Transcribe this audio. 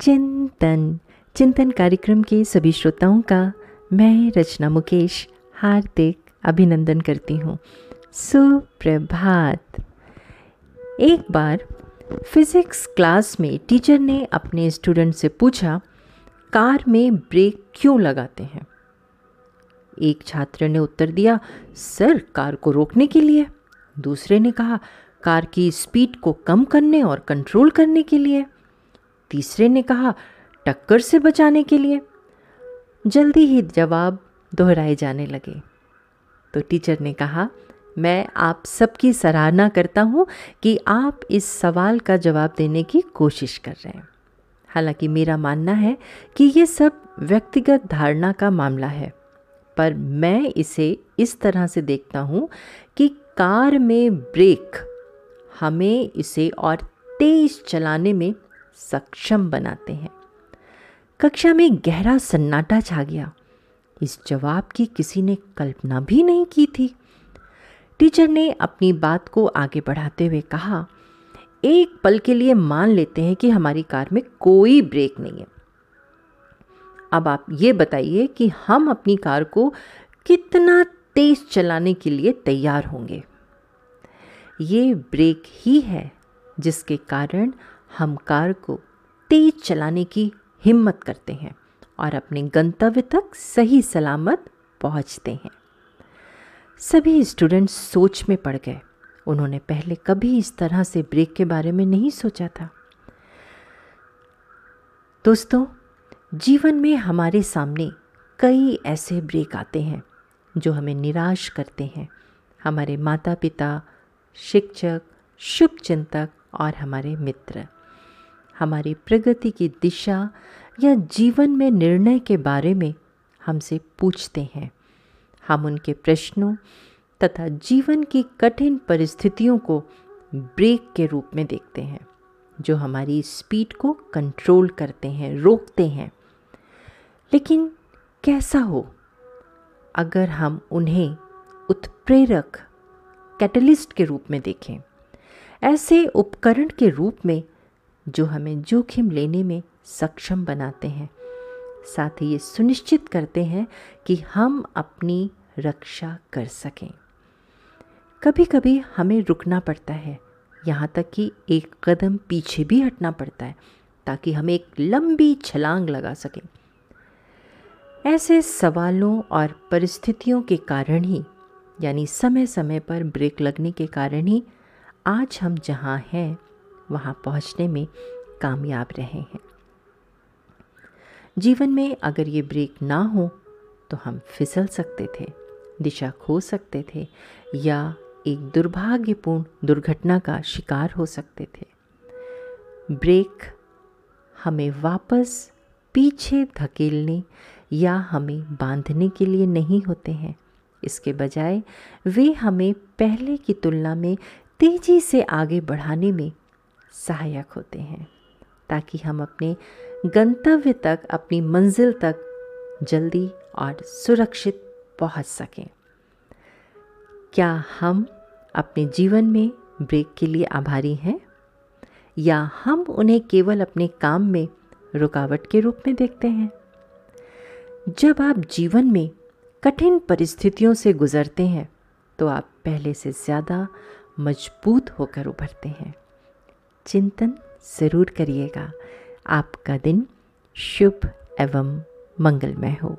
चिंतन। चिंतन कार्यक्रम के सभी श्रोताओं का मैं रचना मुकेश हार्दिक अभिनंदन करती हूँ। सुप्रभात। एक बार फिज़िक्स क्लास में टीचर ने अपने स्टूडेंट से पूछा, कार में ब्रेक क्यों लगाते हैं? एक छात्र ने उत्तर दिया, सर, कार को रोकने के लिए। दूसरे ने कहा, कार की स्पीड को कम करने और कंट्रोल करने के लिए। तीसरे ने कहा, टक्कर से बचाने के लिए? जल्दी ही जवाब दोहराए जाने लगे। तो टीचर ने कहा, मैं आप सबकी सराहना करता हूँ कि आप इस सवाल का जवाब देने की कोशिश कर रहे हैं। हालाँकि मेरा मानना है कि ये सब व्यक्तिगत धारणा का मामला है, पर मैं इसे इस तरह से देखता हूँ कि कार में ब्रेक हमें इसे और तेज चलाने में सक्षम बनाते हैं। कक्षा में गहरा सन्नाटा छा गया। इस जवाब की किसी ने कल्पना भी नहीं की थी। टीचर ने अपनी बात को आगे बढ़ाते हुए कहा, एक पल के लिए मान लेते हैं कि हमारी कार में कोई ब्रेक नहीं है। अब आप ये बताइए कि हम अपनी कार को कितना तेज चलाने के लिए तैयार होंगे। ये ब्रेक ही है जिसके कारण हम कार को तेज चलाने की हिम्मत करते हैं और अपने गंतव्य तक सही सलामत पहुँचते हैं। सभी स्टूडेंट्स सोच में पड़ गए। उन्होंने पहले कभी इस तरह से ब्रेक के बारे में नहीं सोचा था। दोस्तों, जीवन में हमारे सामने कई ऐसे ब्रेक आते हैं जो हमें निराश करते हैं। हमारे माता पिता शिक्षक शुभ चिंतक और हमारे मित्र। हमारी प्रगति की दिशा या जीवन में निर्णय के बारे में हमसे पूछते हैं। हम उनके प्रश्नों तथा जीवन की कठिन परिस्थितियों को ब्रेक के रूप में देखते हैं, जो हमारी स्पीड को कंट्रोल करते हैं, रोकते हैं। लेकिन कैसा हो? अगर हम उन्हें उत्प्रेरक, कैटलिस्ट के रूप में देखें, ऐसे उपकरण के रूप में जो हमें जोखिम लेने में सक्षम बनाते हैं। साथ ही ये सुनिश्चित करते हैं कि हम अपनी रक्षा कर सकें। कभी कभी हमें रुकना पड़ता है। यहाँ तक कि एक कदम पीछे भी हटना पड़ता है, ताकि हम एक लंबी छलांग लगा सकें। ऐसे सवालों और परिस्थितियों के कारण ही, यानी समय समय पर ब्रेक लगने के कारण ही, आज हम जहाँ हैं वहाँ पहुँचने में कामयाब रहे हैं। जीवन में अगर ये ब्रेक ना हो तो हम फिसल सकते थे, दिशा खो सकते थे, या एक दुर्भाग्यपूर्ण दुर्घटना का शिकार हो सकते थे। ब्रेक हमें वापस पीछे धकेलने या हमें बांधने के लिए नहीं होते हैं। इसके बजाय, वे हमें पहले की तुलना में तेज़ी से आगे बढ़ाने में सहायक होते हैं, ताकि हम अपने गंतव्य तक, अपनी मंजिल तक जल्दी और सुरक्षित पहुँच सकें। क्या हम अपने जीवन में ब्रेक के लिए आभारी हैं? या हम उन्हें केवल अपने काम में रुकावट के रूप में देखते हैं? जब आप जीवन में कठिन परिस्थितियों से गुजरते हैं तो आप पहले से ज़्यादा मज़बूत होकर उभरते हैं। चिंतन ज़रूर करिएगा। आपका दिन शुभ एवं मंगलमय हो।